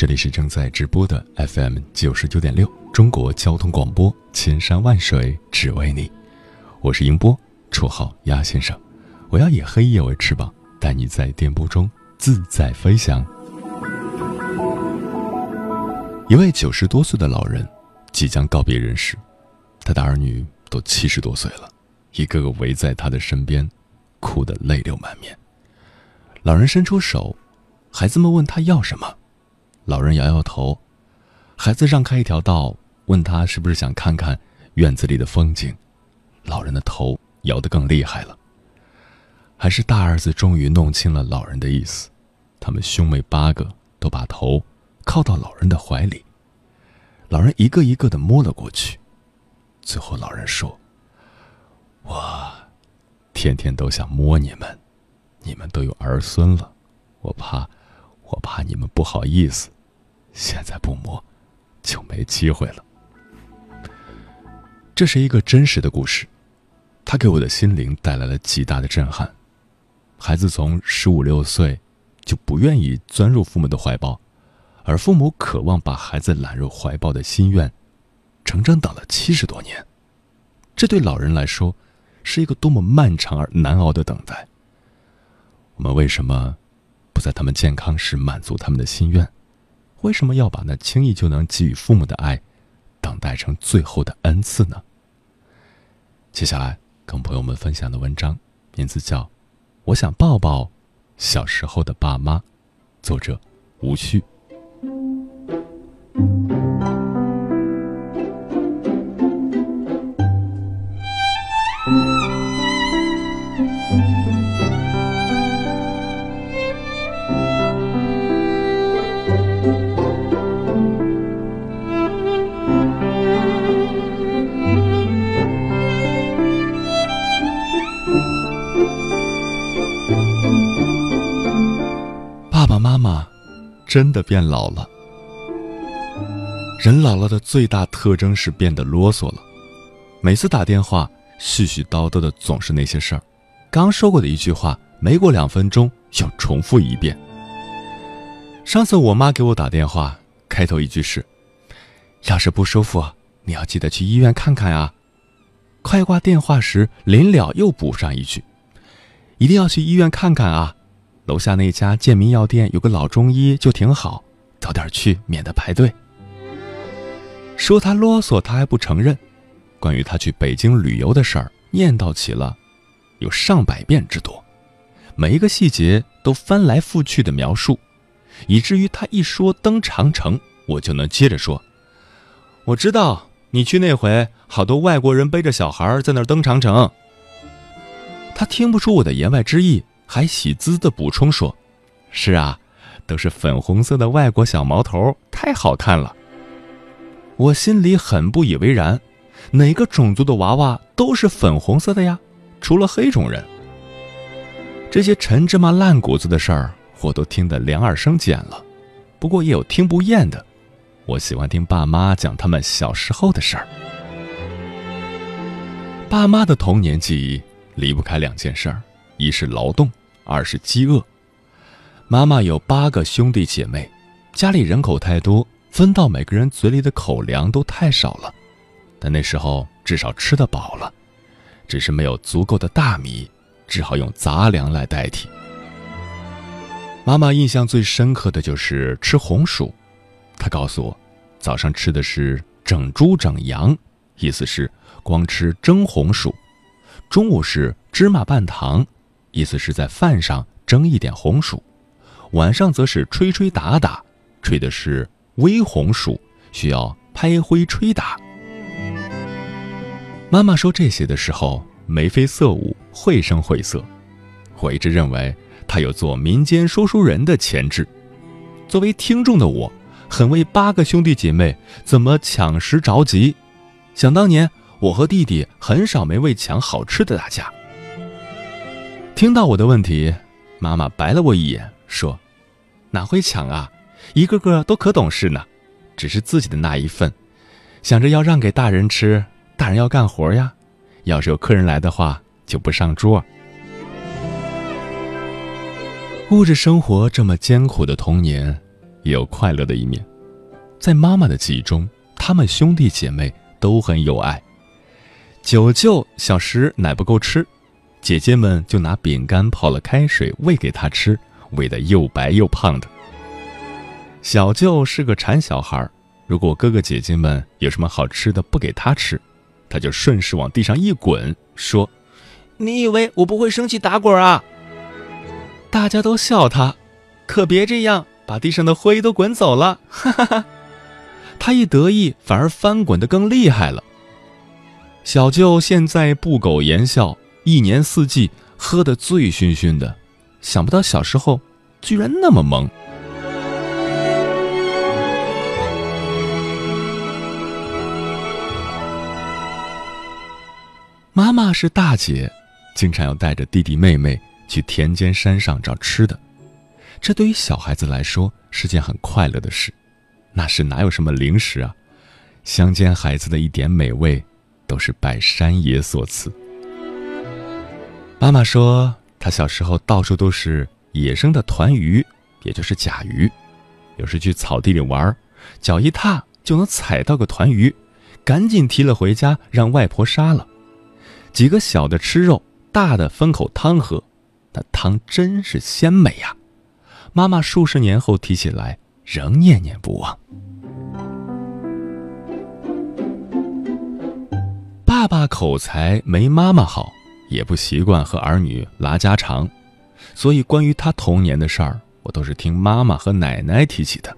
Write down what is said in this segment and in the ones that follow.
这里是正在直播的 FM 九十九点六中国交通广播，千山万水只为你，我是英波，绰号鸭先生，我要以黑夜为翅膀，带你在电波中自在飞翔。一位九十多岁的老人即将告别人世，他的儿女都七十多岁了，一个个围在他的身边，哭得泪流满面。老人伸出手。孩子们问他要什么，老人摇摇头。孩子让开一条道，问他是不是想看看院子里的风景。老人的头摇得更厉害了。还是大儿子终于弄清了老人的意思，他们兄妹八个都把头靠到老人的怀里。老人一个一个的摸了过去，最后老人说：“我天天都想摸你们，你们都有儿孙了，我怕。”我怕你们不好意思，现在不摸，就没机会了。这是一个真实的故事，它给我的心灵带来了极大的震撼。孩子从十五六岁就不愿意钻入父母的怀抱，而父母渴望把孩子揽入怀抱的心愿，整整等了七十多年。这对老人来说，是一个多么漫长而难熬的等待。我们为什么不？在他们健康时满足他们的心愿，为什么要把那轻易就能给予父母的爱，等待成最后的恩赐呢？接下来跟朋友们分享的文章，名字叫《我想抱抱小时候的爸妈》，作者无需。真的变老了。人老了的最大特征是变得啰嗦了。每次打电话，絮絮叨叨的总是那些事儿。刚说过的一句话，没过两分钟又重复一遍。上次我妈给我打电话，开头一句是：“要是不舒服，你要记得去医院看看啊。”快挂电话时，临了又补上一句：“一定要去医院看看啊。”楼下那家健民药店有个老中医，就挺好，早点去，免得排队。说他啰嗦，他还不承认。关于他去北京旅游的事儿，念叨起了有上百遍之多，每一个细节都翻来覆去的描述，以至于他一说登长城，我就能接着说：“我知道你去那回，好多外国人背着小孩在那儿登长城。”他听不出我的言外之意。还喜滋的补充说：“是啊，都是粉红色的外国小毛头，太好看了。”我心里很不以为然，哪个种族的娃娃都是粉红色的呀？除了黑种人。这些陈芝麻烂谷子的事儿，我都听得两耳生茧了。不过也有听不厌的，我喜欢听爸妈讲他们小时候的事儿。爸妈的童年记忆离不开两件事儿，一是劳动。二是饥饿。妈妈有八个兄弟姐妹，家里人口太多，分到每个人嘴里的口粮都太少了。但那时候至少吃得饱了，只是没有足够的大米，只好用杂粮来代替。妈妈印象最深刻的就是吃红薯，她告诉我，早上吃的是整猪整羊，意思是光吃蒸红薯；中午是芝麻拌糖，意思是在饭上蒸一点红薯；晚上则是吹吹打打，吹的是微红薯，需要拍灰吹打。妈妈说这些的时候眉飞色舞，绘声绘色。我一直认为她有做民间说书人的潜质。作为听众的我，很为八个兄弟姐妹怎么抢食着急。想当年，我和弟弟很少没为抢好吃的打架。听到我的问题，妈妈白了我一眼，说：“哪会抢啊？一个个都可懂事呢，只是自己的那一份，想着要让给大人吃。”大人要干活呀，要是有客人来的话，就不上桌。物质生活这么艰苦的童年，也有快乐的一面。在妈妈的记忆中，他们兄弟姐妹都很有爱。九舅小时奶不够吃，姐姐们就拿饼干泡了开水喂给他吃，喂得又白又胖的。小舅是个馋小孩，如果哥哥姐姐们有什么好吃的不给他吃。他就顺势往地上一滚，说：“你以为我不会生气打滚啊？”大家都笑他，可别这样，把地上的灰都滚走了。哈哈哈！他一得意，反而翻滚的更厉害了。小舅现在不苟言笑，一年四季喝得醉醺醺的，想不到小时候居然那么萌。妈妈是大姐，经常要带着弟弟妹妹去田间山上找吃的，这对于小孩子来说是件很快乐的事。那时哪有什么零食啊？乡间孩子的一点美味，都是拜山爷所赐。妈妈说，她小时候到处都是野生的团鱼，也就是甲鱼。有时去草地里玩，脚一踏就能踩到个团鱼，赶紧提了回家，让外婆杀了。几个小的吃肉，大的分口汤喝，那汤真是鲜美呀！妈妈数十年后提起来，仍念念不忘。爸爸口才没妈妈好，也不习惯和儿女拉家常，所以关于他童年的事儿，我都是听妈妈和奶奶提起的。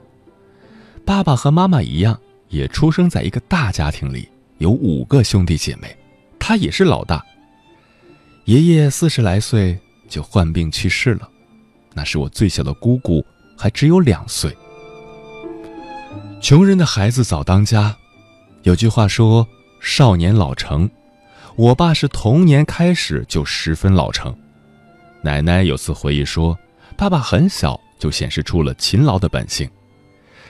爸爸和妈妈一样，也出生在一个大家庭里，有五个兄弟姐妹。他也是老大。爷爷四十来岁就患病去世了，那是我最小的姑姑，还只有两岁。穷人的孩子早当家，有句话说“少年老成”，我爸是童年开始就十分老成。奶奶有次回忆说，爸爸很小就显示出了勤劳的本性，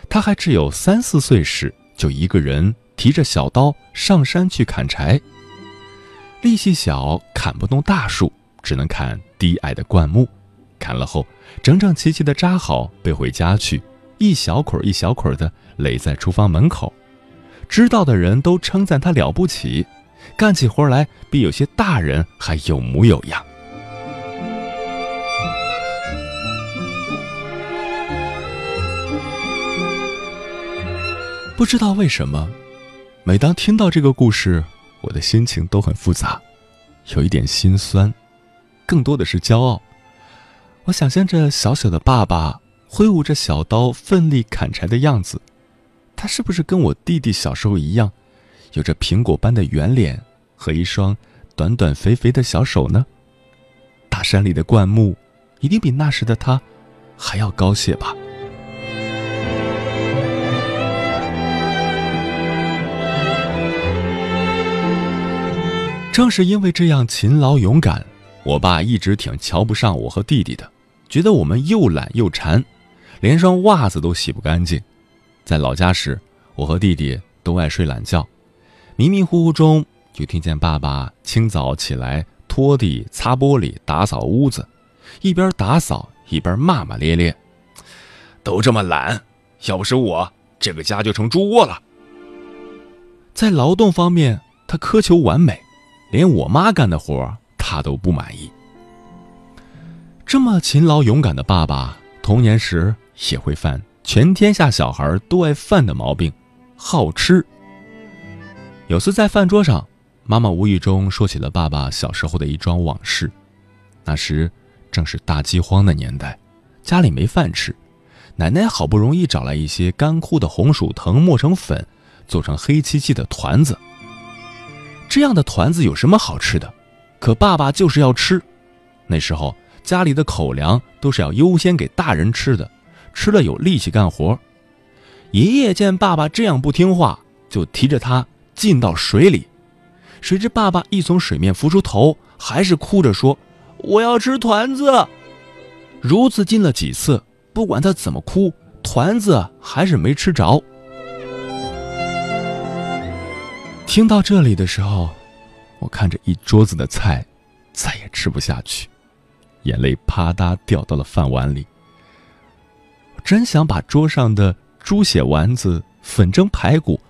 他还只有三四岁时就一个人提着小刀上山去砍柴。力气小，砍不动大树，只能砍低矮的灌木。砍了后，整整齐齐的扎好，背回家去，一小捆一小捆的垒在厨房门口。知道的人都称赞他了不起，干起活来比有些大人还有模有样。不知道为什么，每当听到这个故事。我的心情都很复杂，有一点心酸，更多的是骄傲。我想象着小小的爸爸挥舞着小刀奋力砍柴的样子，他是不是跟我弟弟小时候一样，有着苹果般的圆脸和一双短短肥肥的小手呢？大山里的灌木，一定比那时的他还要高些吧。正是因为这样勤劳勇敢，我爸一直挺瞧不上我和弟弟的，觉得我们又懒又馋，连双袜子都洗不干净。在老家时，我和弟弟都爱睡懒觉，迷迷糊糊中就听见爸爸清早起来拖地、擦玻璃、打扫屋子，一边打扫一边骂骂咧咧：“都这么懒，要不是我，这个家就成猪窝了。”在劳动方面，他苛求完美。连我妈干的活他都不满意。这么勤劳勇敢的爸爸，童年时也会犯全天下小孩都爱犯的毛病，好吃。有次在饭桌上，妈妈无意中说起了爸爸小时候的一桩往事。那时正是大饥荒的年代，家里没饭吃，奶奶好不容易找来一些干枯的红薯藤磨成粉，做成黑漆漆的团子。这样的团子有什么好吃的？可爸爸就是要吃。那时候家里的口粮都是要优先给大人吃的。吃了有力气干活，爷爷见爸爸这样不听话，就提着他进到水里。谁知爸爸一从水面浮出头，还是哭着说：“我要吃团子。”如此进了几次，不管他怎么哭，团子还是没吃着。听到这里的时候，我看着一桌子的菜，再也吃不下去，眼泪啪嗒掉到了饭碗里。真想把桌上的猪血丸子、粉蒸排骨，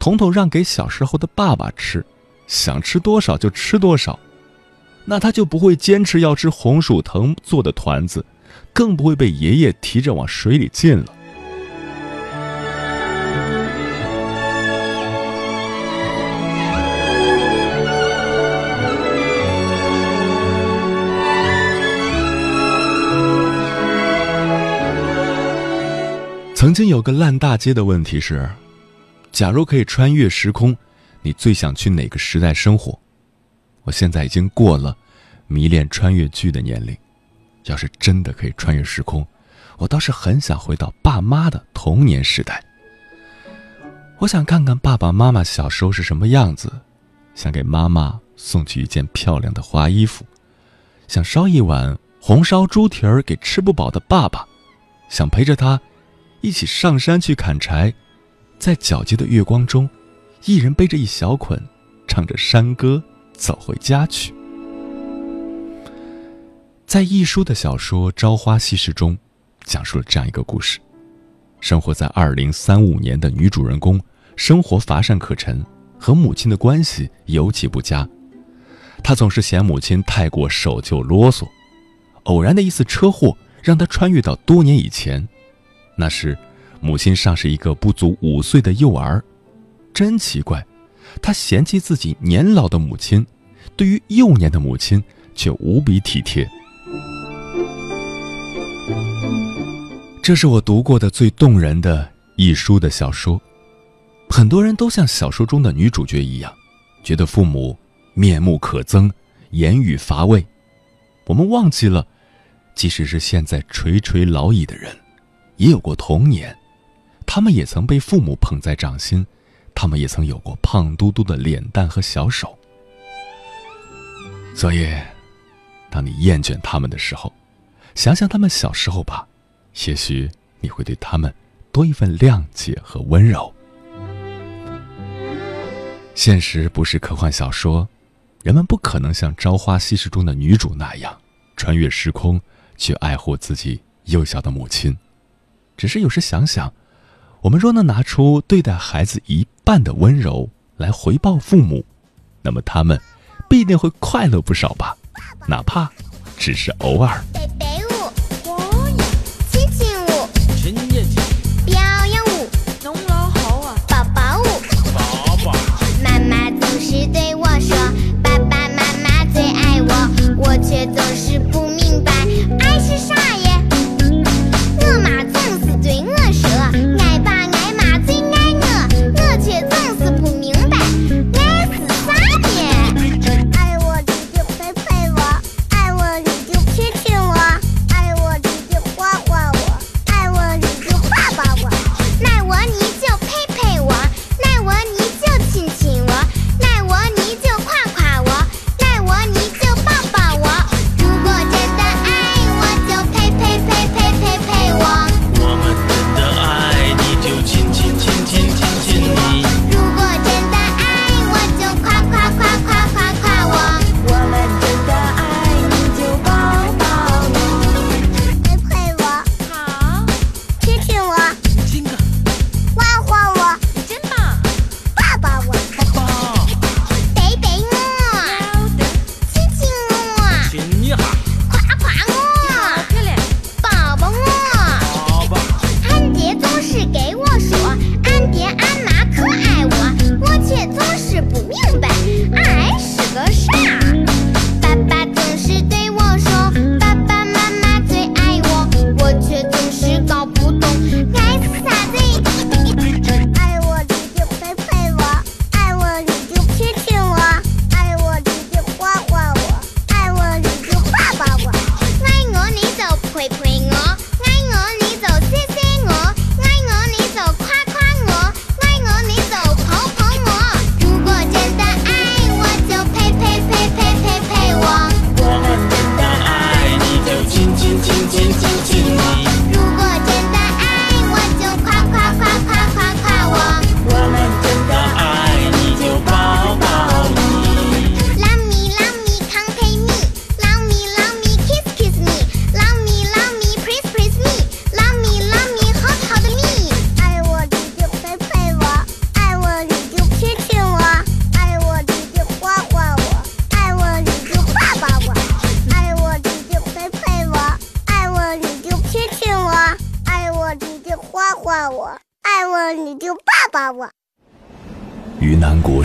统统让给小时候的爸爸吃，想吃多少就吃多少，那他就不会坚持要吃红薯藤做的团子，更不会被爷爷提着往水里浸了。曾经有个烂大街的问题是：假如可以穿越时空，你最想去哪个时代生活？我现在已经过了迷恋穿越剧的年龄，要是真的可以穿越时空，我倒是很想回到爸妈的童年时代。我想看看爸爸妈妈小时候是什么样子，想给妈妈送去一件漂亮的花衣服，想烧一碗红烧猪蹄儿给吃不饱的爸爸，想陪着他。一起上山去砍柴，在皎洁的月光中，一人背着一小捆，唱着山歌走回家去。在亦舒的小说《朝花夕拾》中，讲述了这样一个故事：生活在二零三五年的女主人公，生活乏善可陈，和母亲的关系尤其不佳。她总是嫌母亲太过守旧啰嗦。偶然的一次车祸，让她穿越到多年以前。那时，母亲尚是一个不足五岁的幼儿，真奇怪，他嫌弃自己年老的母亲，对于幼年的母亲却无比体贴。这是我读过的最动人的一书的小说。很多人都像小说中的女主角一样，觉得父母面目可憎，言语乏味。我们忘记了，即使是现在垂垂老矣的人。也有过童年，他们也曾被父母捧在掌心，他们也曾有过胖嘟嘟的脸蛋和小手。所以，当你厌倦他们的时候，想想他们小时候吧，也许你会对他们多一份谅解和温柔。现实不是科幻小说，人们不可能像《朝花夕拾》中的女主那样穿越时空去爱护自己幼小的母亲。只是有时想想，我们若能拿出对待孩子一半的温柔来回报父母，那么他们必定会快乐不少吧，哪怕只是偶尔。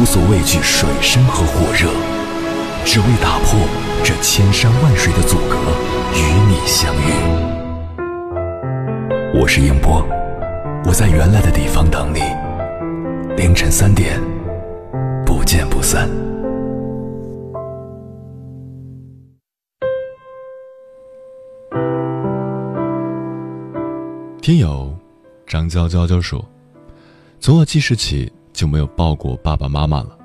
无所畏惧水深和火热，只为打破这千山万水的阻隔，与你相遇。我是英波，我在原来的地方等你，凌晨三点，不见不散。听友张娇娇娇说：“从我记事起就没有抱过爸爸妈妈了。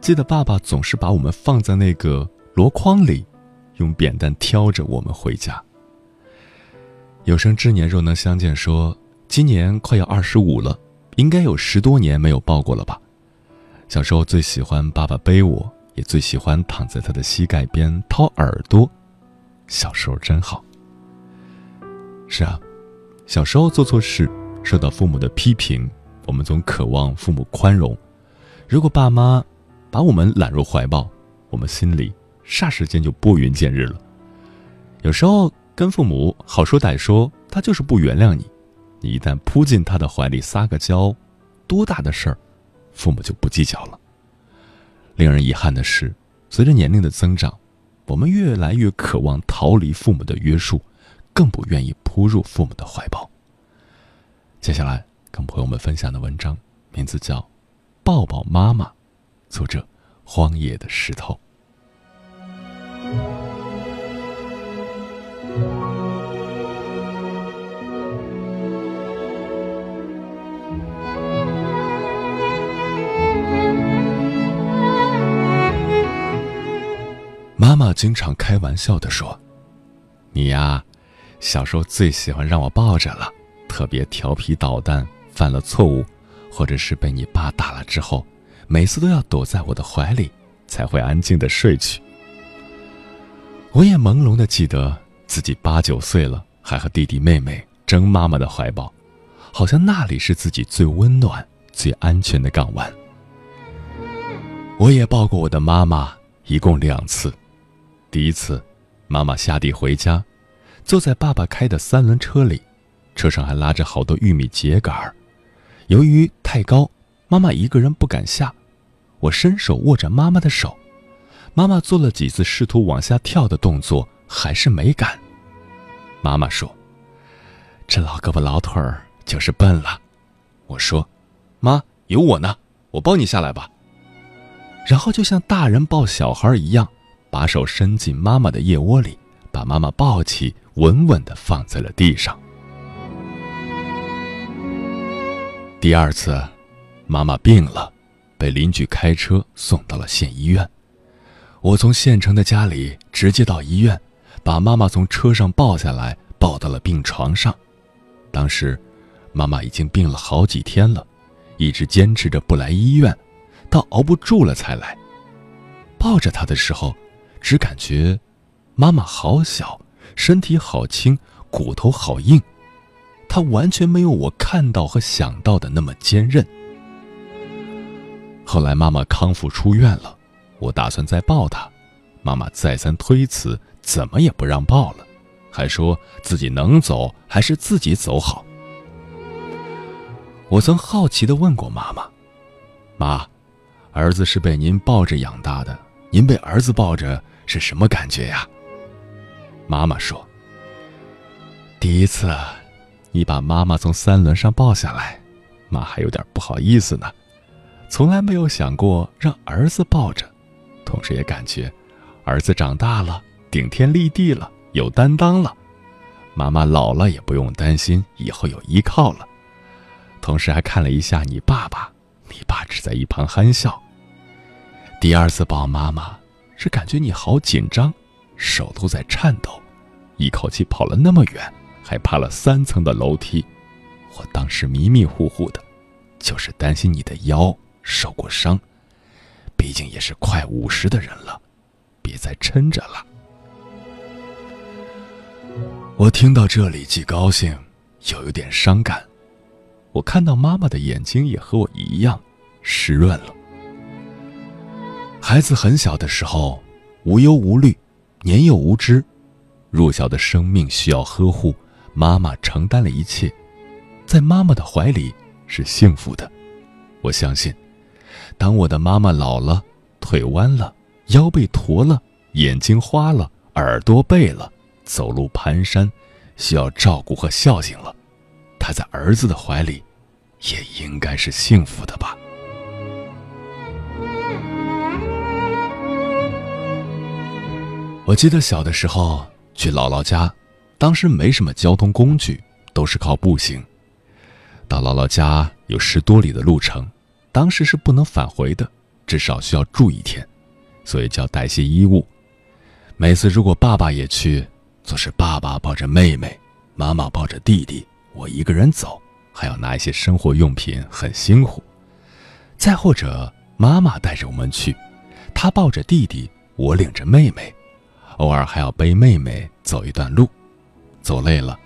记得爸爸总是把我们放在那个箩筐里，用扁担挑着我们回家。有生之年若能相见，说今年快要二十五了，应该有十多年没有抱过了吧。小时候最喜欢爸爸背我，也最喜欢躺在他的膝盖边掏耳朵。小时候真好。是啊。”小时候做错事，受到父母的批评，我们总渴望父母宽容。如果爸妈把我们揽入怀抱，我们心里霎时间就拨云见日了。有时候跟父母好说歹说，他就是不原谅你。你一旦扑进他的怀里撒个娇，多大的事儿，父母就不计较了。令人遗憾的是，随着年龄的增长，我们越来越渴望逃离父母的约束。更不愿意扑入父母的怀抱。接下来跟朋友们分享的文章名字叫《抱抱妈妈》，作者荒野的石头。妈妈经常开玩笑的说：“你呀。”小时候最喜欢让我抱着了，特别调皮捣蛋，犯了错误，或者是被你爸打了之后，每次都要躲在我的怀里，才会安静的睡去。我也朦胧的记得自己八九岁了，还和弟弟妹妹争妈妈的怀抱，好像那里是自己最温暖、最安全的港湾。我也抱过我的妈妈，一共两次，第一次，妈妈下地回家。坐在爸爸开的三轮车里，车上还拉着好多玉米秸秆儿。由于太高，妈妈一个人不敢下。我伸手握着妈妈的手，妈妈做了几次试图往下跳的动作，还是没敢。妈妈说：“这老胳膊老腿儿就是笨了。”我说：“妈，有我呢，我抱你下来吧。”然后就像大人抱小孩一样，把手伸进妈妈的腋窝里，把妈妈抱起。稳稳地放在了地上。第二次，妈妈病了，被邻居开车送到了县医院。我从县城的家里直接到医院，把妈妈从车上抱下来，抱到了病床上。当时，妈妈已经病了好几天了，一直坚持着不来医院，到熬不住了才来。抱着她的时候，只感觉妈妈好小。身体好轻，骨头好硬，他完全没有我看到和想到的那么坚韧。后来妈妈康复出院了，我打算再抱她，妈妈再三推辞，怎么也不让抱了，还说自己能走还是自己走好。我曾好奇地问过妈妈：“妈，儿子是被您抱着养大的，您被儿子抱着是什么感觉呀？”妈妈说：“第一次，你把妈妈从三轮上抱下来，妈还有点不好意思呢。从来没有想过让儿子抱着，同时也感觉儿子长大了，顶天立地了，有担当了。妈妈老了也不用担心，以后有依靠了。同时还看了一下你爸爸，你爸只在一旁憨笑。第二次抱妈妈，是感觉你好紧张，手都在颤抖。”一口气跑了那么远，还爬了三层的楼梯，我当时迷迷糊糊的，就是担心你的腰受过伤。毕竟也是快五十的人了，别再撑着了。我听到这里，既高兴又有点伤感。我看到妈妈的眼睛也和我一样湿润了。孩子很小的时候，无忧无虑，年幼无知，弱小的生命需要呵护，妈妈承担了一切，在妈妈的怀里是幸福的。我相信，当我的妈妈老了，腿弯了，腰背驼了，眼睛花了，耳朵背了，走路蹒跚，需要照顾和孝敬了。她在儿子的怀里，也应该是幸福的吧。我记得小的时候去姥姥家，当时没什么交通工具，都是靠步行。到姥姥家有十多里的路程，当时是不能返回的，至少需要住一天，所以就要带些衣物。每次如果爸爸也去，总是爸爸抱着妹妹，妈妈抱着弟弟。我一个人走，还要拿一些生活用品，很辛苦。再或者，妈妈带着我们去，她抱着弟弟，我领着妹妹，偶尔还要背妹妹走一段路。走累了，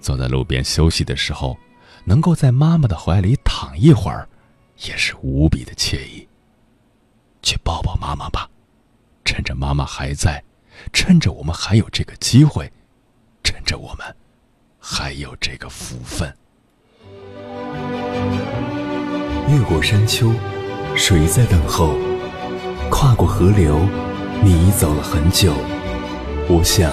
坐在路边休息的时候，能够在妈妈的怀里躺一会儿，也是无比的惬意。去抱抱妈妈吧，趁着妈妈还在，趁着我们还有这个机会，趁着我们。还有这个福分。越过山丘，谁在等候？跨过河流，你已走了很久。我想，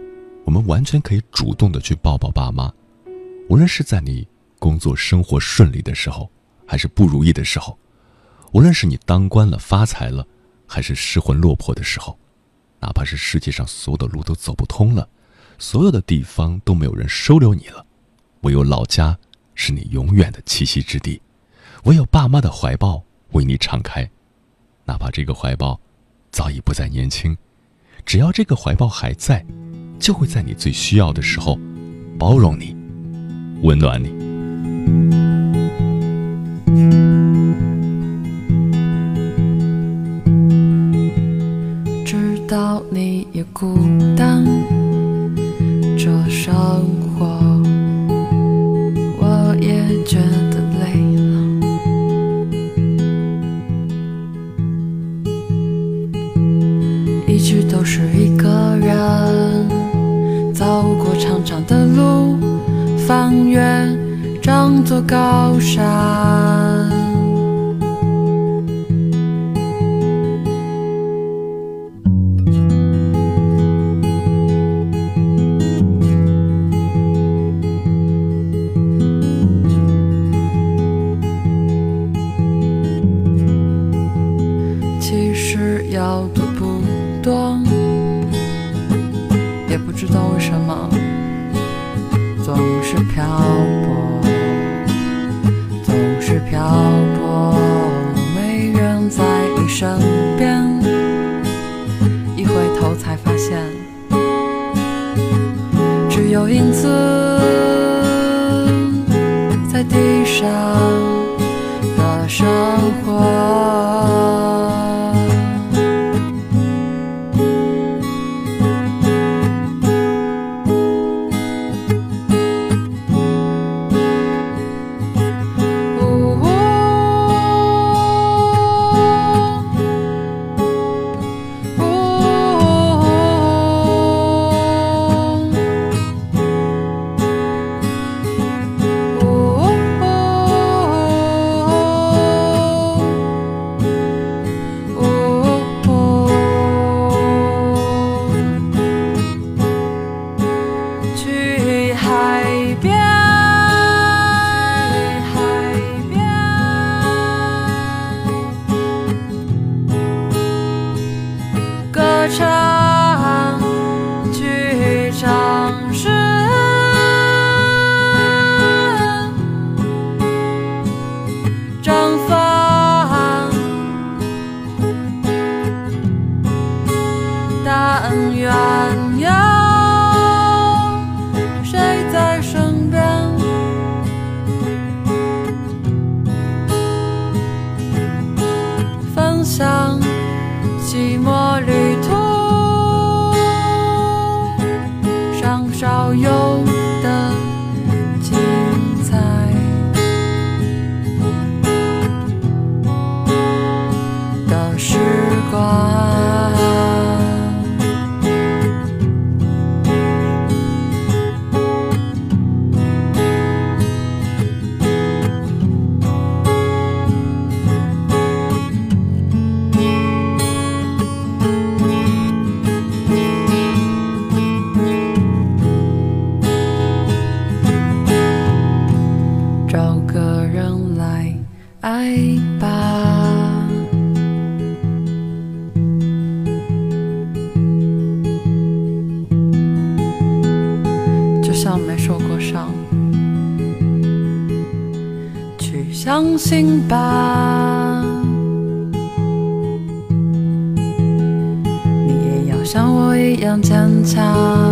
我们完全可以主动的去抱抱爸妈，无论是在你工作生活顺利的时候，还是不如意的时候，无论是你当官了发财了，还是失魂落魄的时候，哪怕是世界上所有的路都走不通了。所有的地方都没有人收留你了，唯有老家是你永远的栖息之地，唯有爸妈的怀抱为你敞开，哪怕这个怀抱早已不再年轻，只要这个怀抱还在，就会在你最需要的时候包容你，温暖你。知道你也孤单。这生活，愿装作高山。绽放你也要像我一样坚强。